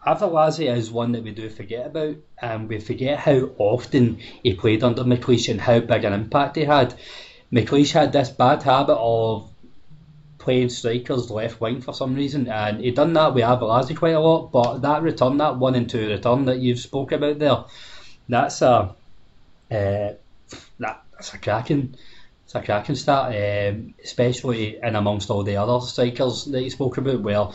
Arveladze is one that we do forget about, and we forget how often he played under McLeish and how big an impact he had. McLeish had this bad habit of playing strikers left wing for some reason, and he done that with Arveladze quite a lot. But that return, that one and two return that you've spoke about there, that's a uh, that, that's a cracking, it's a cracking stat, um, especially in amongst all the other strikers that you spoke about. Well,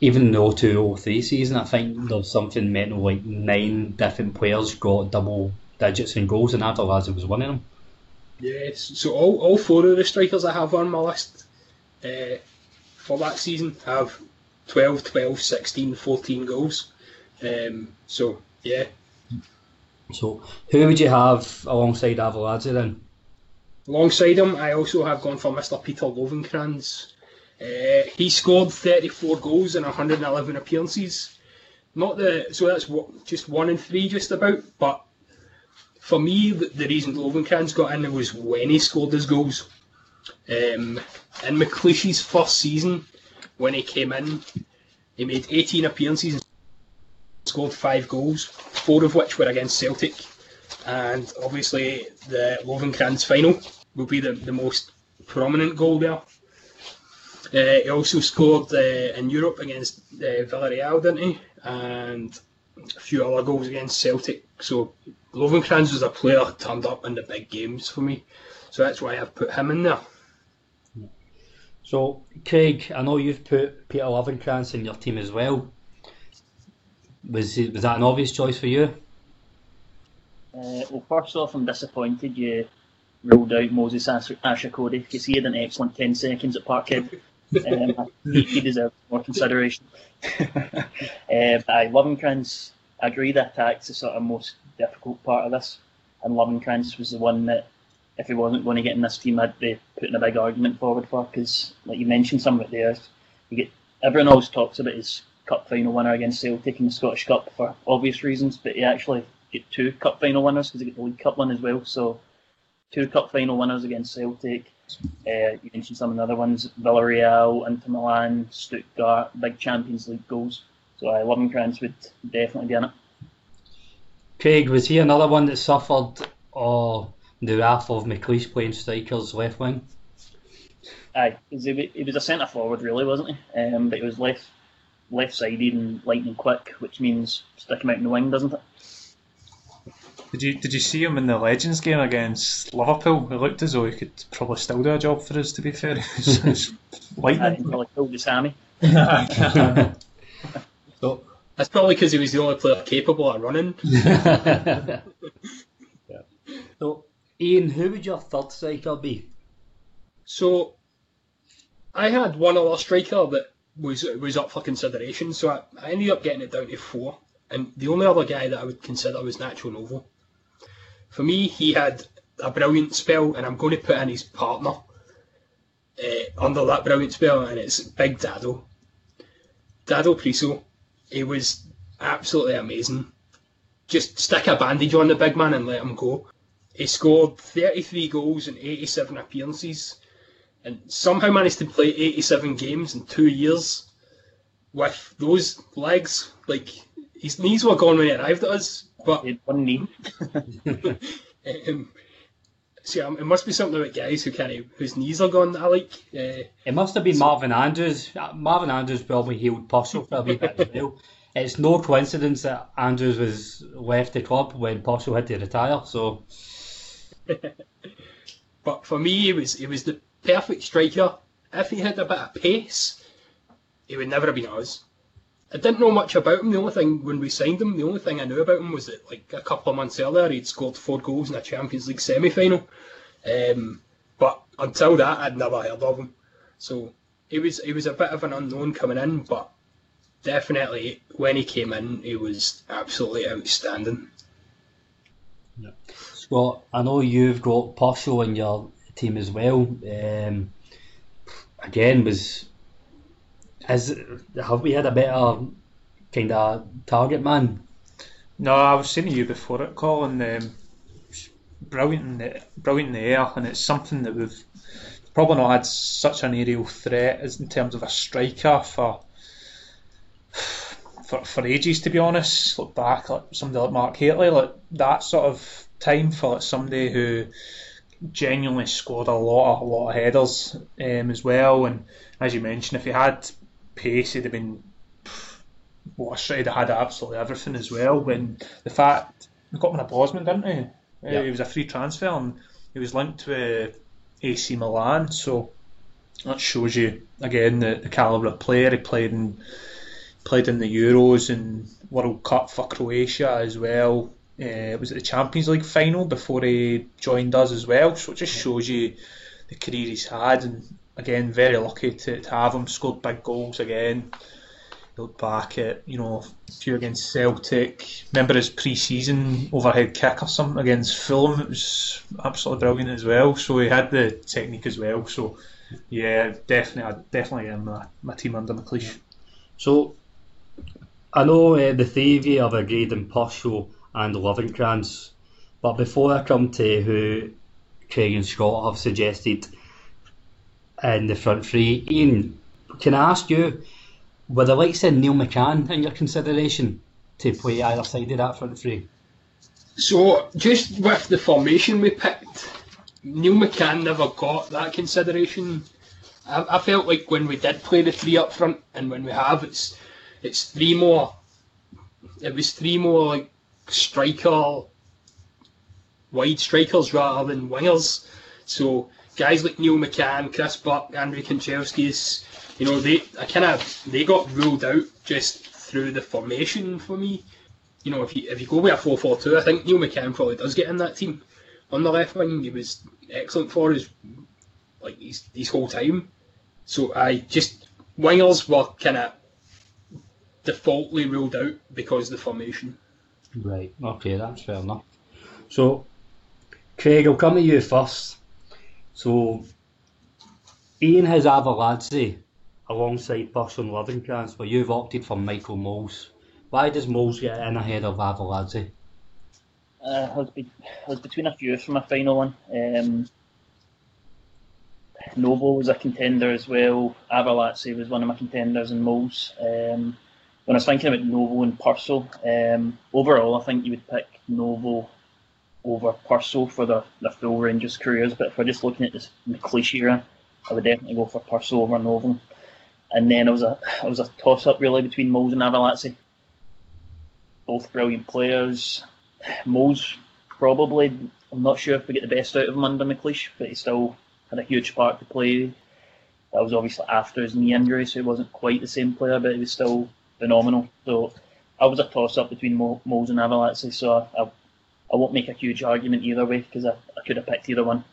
even the 0203 season, I think there's something mental like nine different players got double digits in goals, and Arveladze was one of them. Yes, so all, all four of the strikers I have on my list uh, for that season have 12, 12, 16, 14 goals. Um, so, yeah. So, who would you have alongside Arveladze then? Alongside him, I also have gone for Mr. Peter Lovenkrands. Uh, he scored 34 goals in 111 appearances. Not the so that's what, just one in three, just about. But for me, the, the reason Lovenkrands got in there was when he scored his goals. Um, in McLeish's first season, when he came in, he made 18 appearances and scored five goals, four of which were against Celtic. And obviously, the Lovenkrands final will be the, the most prominent goal there. Uh, he also scored uh, in Europe against uh, Villarreal, didn't he? And a few other goals against Celtic. So Lovenkrands was a player turned up in the big games for me. So that's why I've put him in there. So, Craig, I know you've put Peter Lovenkrands in your team as well. Was was that an obvious choice for you? Uh, well, first off, I'm disappointed you ruled out Moses Ashikodi. because he had an excellent 10 seconds at Parkhead. um, he, he deserves more consideration. [LAUGHS] uh, I, Lovenkrands, I agree the attack's the sort of most difficult part of this, and Lovenkrands was the one that, if he wasn't going to get in this team, I'd be putting a big argument forward for because, like you mentioned, some of it there, you get everyone always talks about his cup final winner against Celtic in the Scottish Cup for obvious reasons, but he actually get two cup final winners because he got the League Cup one as well. So two cup final winners against Celtic. Uh, you mentioned some of the other ones: Villarreal, Inter Milan, Stuttgart, big Champions League goals. So I uh, Lovenkrands would definitely be in it. Craig, was he another one that suffered or the wrath of McLeish playing strikers left wing? Aye, he, he was a centre forward really, wasn't he? Um, but he was left left sided and lightning quick, which means stick him out in the wing, doesn't it? Did you did you see him in the Legends game against Liverpool? It looked as though he could probably still do a job for us. To be fair, [LAUGHS] lightning. He probably killed his hammy. [LAUGHS] so, that's probably because he was the only player capable of running. [LAUGHS] yeah. So, Iain, who would your third striker be? So, I had one other striker that was was up for consideration, so I, I ended up getting it down to four. And the only other guy that I would consider was Nacho Novo. For me, he had a brilliant spell, and I'm going to put in his partner uh, under that brilliant spell, and it's Big Dado. Dado Prso, he was absolutely amazing. Just stick a bandage on the big man and let him go. He scored 33 goals in 87 appearances and somehow managed to play 87 games in two years with those legs. Like, his knees were gone when he arrived at us, but. One knee. [LAUGHS] um, See, um, it must be something about guys who kind of whose knees are gone. I like. Uh, it must have been so, Marvin Andrews. Uh, Marvin Andrews probably healed Prso for a wee bit as well. It's no coincidence that Andrews was left the club when Prso had to retire. So, [LAUGHS] but for me, it was it was the perfect striker. If he had a bit of pace, he would never have been ours. I didn't know much about him. The only thing when we signed him, the only thing I knew about him was that like a couple of months earlier he'd scored four goals in a Champions League semi-final. Um, but until that, I'd never heard of him. So he was he was a bit of an unknown coming in, but definitely when he came in, he was absolutely outstanding. Yeah. Scott, I know you've got Prso in your team as well. Um, again, was has have we had a better kind of target man? No, I was saying to you before it, Colin. Um, brilliant, in the, brilliant in the air, and it's something that we've probably not had such an aerial threat as in terms of a striker for [SIGHS] for, for ages. To be honest, look back like somebody like Mark Hateley, like that sort of time for somebody who genuinely scored a lot of a lot of headers um, as well. And as you mentioned, if he had pace, he'd have been what a stride. He'd have had absolutely everything as well. When the fact he got him a Bosman, didn't he? Uh, yep. he was a free transfer and he was linked to uh, AC Milan, so that shows you again the, the calibre of player he played in. Played in the Euros and World Cup for Croatia as well uh, was it the Champions League final before he joined us as well. So it just shows you the career he's had, and again, very lucky to, to have him. Scored big goals again. Look back at you know a few against Celtic. Remember his pre-season overhead kick or something against Fulham. It was absolutely brilliant as well. So he had the technique as well. So yeah, definitely, I definitely in my, my team under McLeish. So I know uh, the three of you have agreed in and Lovenkrands. But before I come to who Craig and Scott have suggested in the front three, Iain, can I ask you, were the likes of Neil McCann in your consideration to play either side of that front three? So, just with the formation we picked, Neil McCann never got that consideration. I, I felt like when we did play the three up front, and when we have, it's it's three more. It was three more like striker, wide strikers rather than wingers. So guys like Neil McCann, Chris Burke, Andrei Kanchelskis, you know, they I kind of they got ruled out just through the formation for me. You know, if you if you go with a 4-4-2, I think Neil McCann probably does get in that team. On the left wing, he was excellent for his like his, his whole time. So I just wingers were kind of defaultly ruled out because of the formation. Right, okay, that's fair enough. So, Craig, I'll come to you first. So, Iain has Arveladze alongside and Lovenkrands, but you've opted for Michael Mols. Why does Mols get in ahead of Arveladze? Uh, I, was be- I was between a few for my final one. Um, Novo was a contender as well. Arveladze was one of my contenders, and Mols. Um, when I was thinking about Novo and Prso, um, overall I think you would pick Novo over Prso for their, their full Rangers careers. But if we're just looking at this McLeish era, I would definitely go for Prso over Novo. And then it was a it was a toss up really between Mols and Arveladze. Both brilliant players. Mols probably I'm not sure if we get the best out of him under McLeish, but he still had a huge part to play. That was obviously after his knee injury, so he wasn't quite the same player, but he was still phenomenal. So I was a toss up between Mols and Arveladze, so I, I, I won't make a huge argument either way because I, I could have picked either one.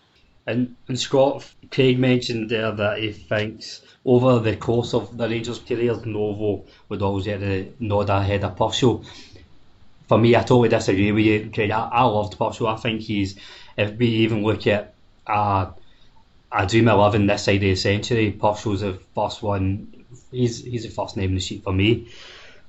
And, and Scott, Craig mentioned there that he thinks over the course of the Rangers' career, Novo would always get the nod ahead of Prso. For me, I totally disagree with you, Craig. I, I loved Prso. I think he's, if we even look at uh, a Dream 11 this side of the century, Prso's the first one. He's he's the first name in the sheet for me.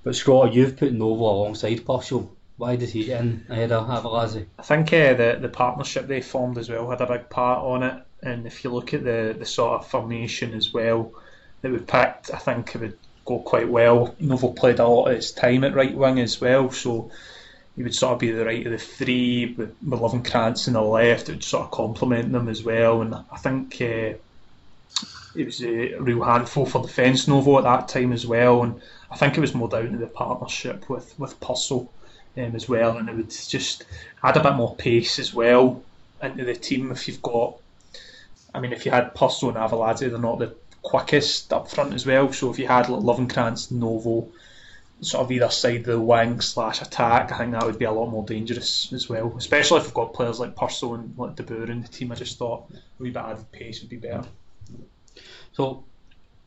But Scott, you've put Novo alongside Prso. Why does he get in ahead of Arveladze? I think uh, the the partnership they formed as well had a big part on it. And if you look at the, the sort of formation as well that we picked, I think it would go quite well. Novo played a lot of his time at right wing as well, so he would sort of be the right of the three with, with Lovenkrands on the left. It would sort of complement them as well. And I think uh, it was a real handful for defence Novo at that time as well. And I think it was more down to the partnership with with Prso um, as well, and it would just add a bit more pace as well into the team if you've got. I mean, if you had Prso and Arveladze, they're not the quickest up front as well. So if you had like Lovenkrands, Novo, sort of either side of the wing slash attack, I think that would be a lot more dangerous as well. Especially if we've got players like Prso and like De Boer in the team. I just thought a wee bit added pace would be better. So,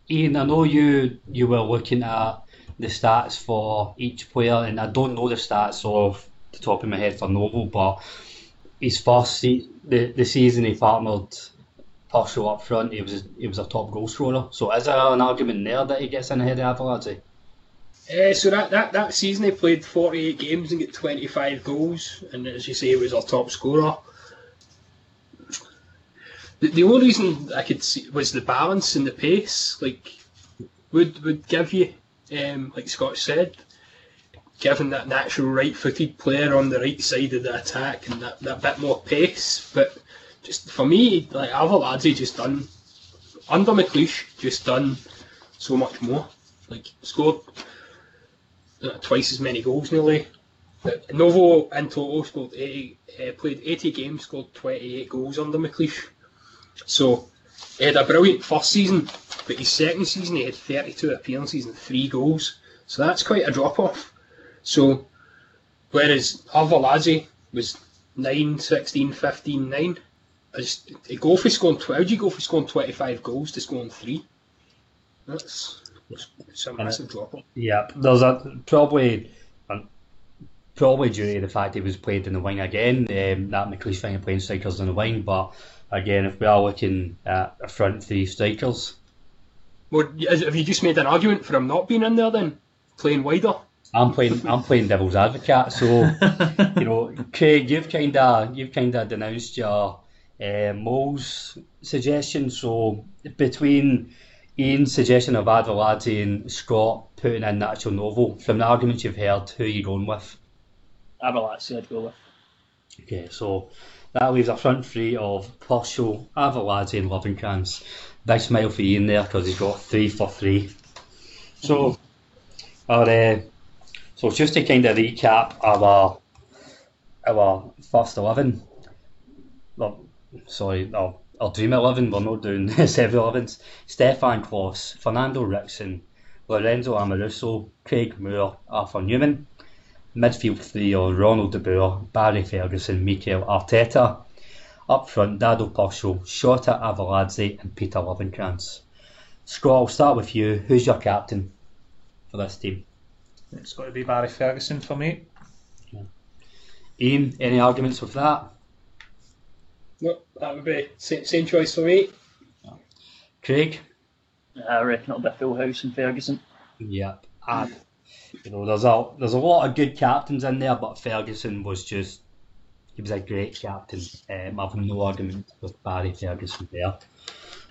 Iain, I know you you were looking at the stats for each player, and I don't know the stats off the top of my head for Novo, but his first se- the the season he partnered Prso up front, he was he was a top goal scorer. So, is there an argument there that he gets in ahead of Arveladze? Uh, so that, that, that season he played 48 games and got 25 goals, and as you say, he was our top scorer. The, the only reason I could see was the balance and the pace. Like, would would give you, um, like Scott said, given that natural right-footed player on the right side of the attack and that, that bit more pace. But just for me, like Arveladze just done under McLeish, just done so much more. Like scored uh, twice as many goals nearly. Novo in total scored 80, uh, played 80 games, scored 28 goals under McLeish. So he had a brilliant first season, but his second season he had 32 appearances and 3 goals. So that's quite a drop off. So whereas Arveladze was 9, 16, 15, 9, I just, you go for scoring, how do you go for scoring 25 goals to scoring 3? That's, that's a massive drop off. Yeah, there's a probably um, probably due to the fact he was played in the wing again. Um, that McLeish thing of playing strikers in the wing, but again, if we are looking at a front three strikers, Well, have you just made an argument for him not being in there then? Playing wider? I'm playing I'm playing devil's advocate. So [LAUGHS] you know, Craig, you've kind of you've kind of denounced your uh, Mo's suggestion. So between Iain's suggestion of Arveladze and Scott putting in Nacho Novo, from the arguments you've heard, who are you going with? Arveladze I'd go with. Okay, so that leaves a front three of Prso, Arveladze and Lovenkrands. Big smile for Iain there because he's got three for three. So, our, uh, so just to kind of recap our our first eleven. Well, sorry, our our Dream 11, we're not doing [LAUGHS] several 11s. Stefan Klos, Fernando Ricksen, Lorenzo Amoruso, Craig Moore, Arthur Numan. Midfield three are Ronald De Boer, Barry Ferguson, Mikel Arteta. Up front, Dado Prso, Shota Arveladze and Peter Lovenkrands. Scott, I'll start with you. Who's your captain for this team? It's got to be Barry Ferguson for me. Iain, any arguments with that? No, that would be same, same choice for me. Craig? Uh, I reckon it'll be a full house in Ferguson. Yep. And, you know, there's a there's a lot of good captains in there, but Ferguson was just he was a great captain. Um, I've no argument with Barry Ferguson there.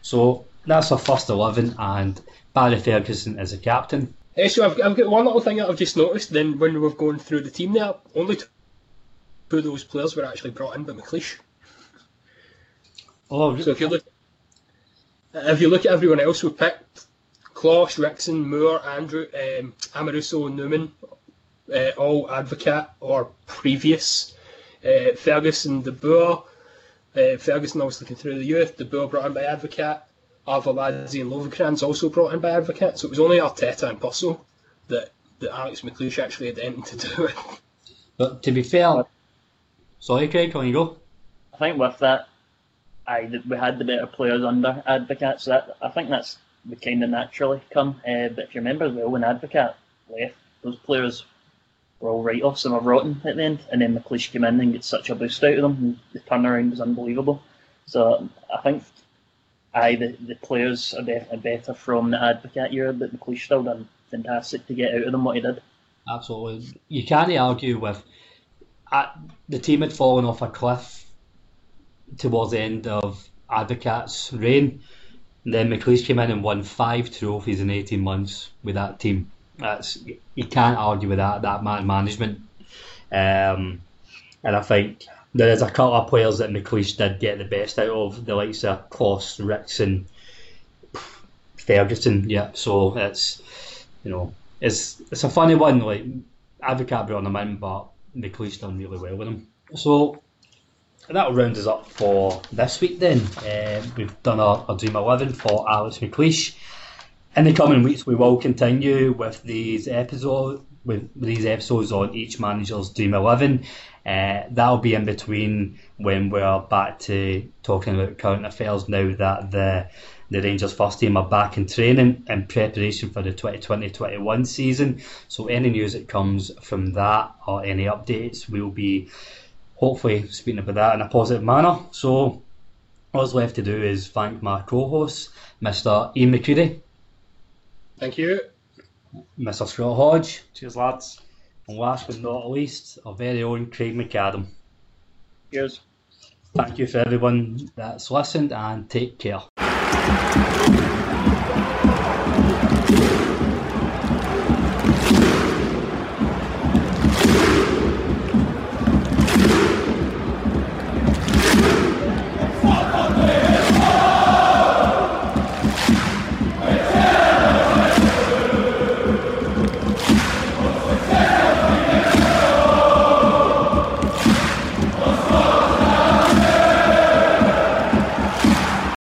So that's our first eleven, and Barry Ferguson is a captain. Eh, so I've, I've got one little thing that I've just noticed. Then when we've going through the team there, only two of those players were actually brought in by McLeish. Oh, So if you look, if you look at everyone else we picked, Klos, Ricksen, Moore, Andrew, um, Amoruso, Numan, uh, all Advocaat or previous. Uh, Ferguson, De Boer, uh, Ferguson obviously looking through the youth. De Boer brought in by Advocaat. Arveladze and Lovenkrands also brought in by Advocaat. So it was only Arteta and Prso that, that Alex McLeish actually had anything to do [LAUGHS] with. but to be fair, sorry, Craig, can you go? I think with that, I we had the better players under Advocaat, so that I think that's would kind of naturally come. Uh, but if you remember when Advocaat left, those players were all write-offs and were rotten at the end, and then McLeish came in and got such a boost out of them. The turnaround was unbelievable. So I think, aye, the, the players are definitely better from the Advocaat year, but McLeish still done fantastic to get out of them what he did. Absolutely. You can't argue with uh, the team had fallen off a cliff towards the end of Advocaat's reign. Then McLeish came in and won five trophies in 18 months with that team. That's You can't argue with that, that man management. Um, and I think there is a couple of players that McLeish did get the best out of, the likes of Klos, Ricksen, Ferguson. Yeah, so it's, you know, it's it's a funny one. Like Advocaat brought them in, but McLeish done really well with them. So that'll round us up for this week. Then uh, we've done our, our Dream Eleven for Alex McLeish. In the coming weeks, we will continue with these episodes with these episodes on each manager's Dream Eleven. Uh, that'll be in between when we're back to talking about current affairs now that the the Rangers first team are back in training in preparation for the 2020-21 season. So any news that comes from that or any updates, we'll be hopefully speaking about that in a positive manner. So all that's left to do is thank my co-host, Mr. Iain McCreadie, Thank you. Mr. Scott Hodge, Cheers, lads. and last but not least, our very own Craig McAdam. Cheers. Thank you for everyone that's listened and take care.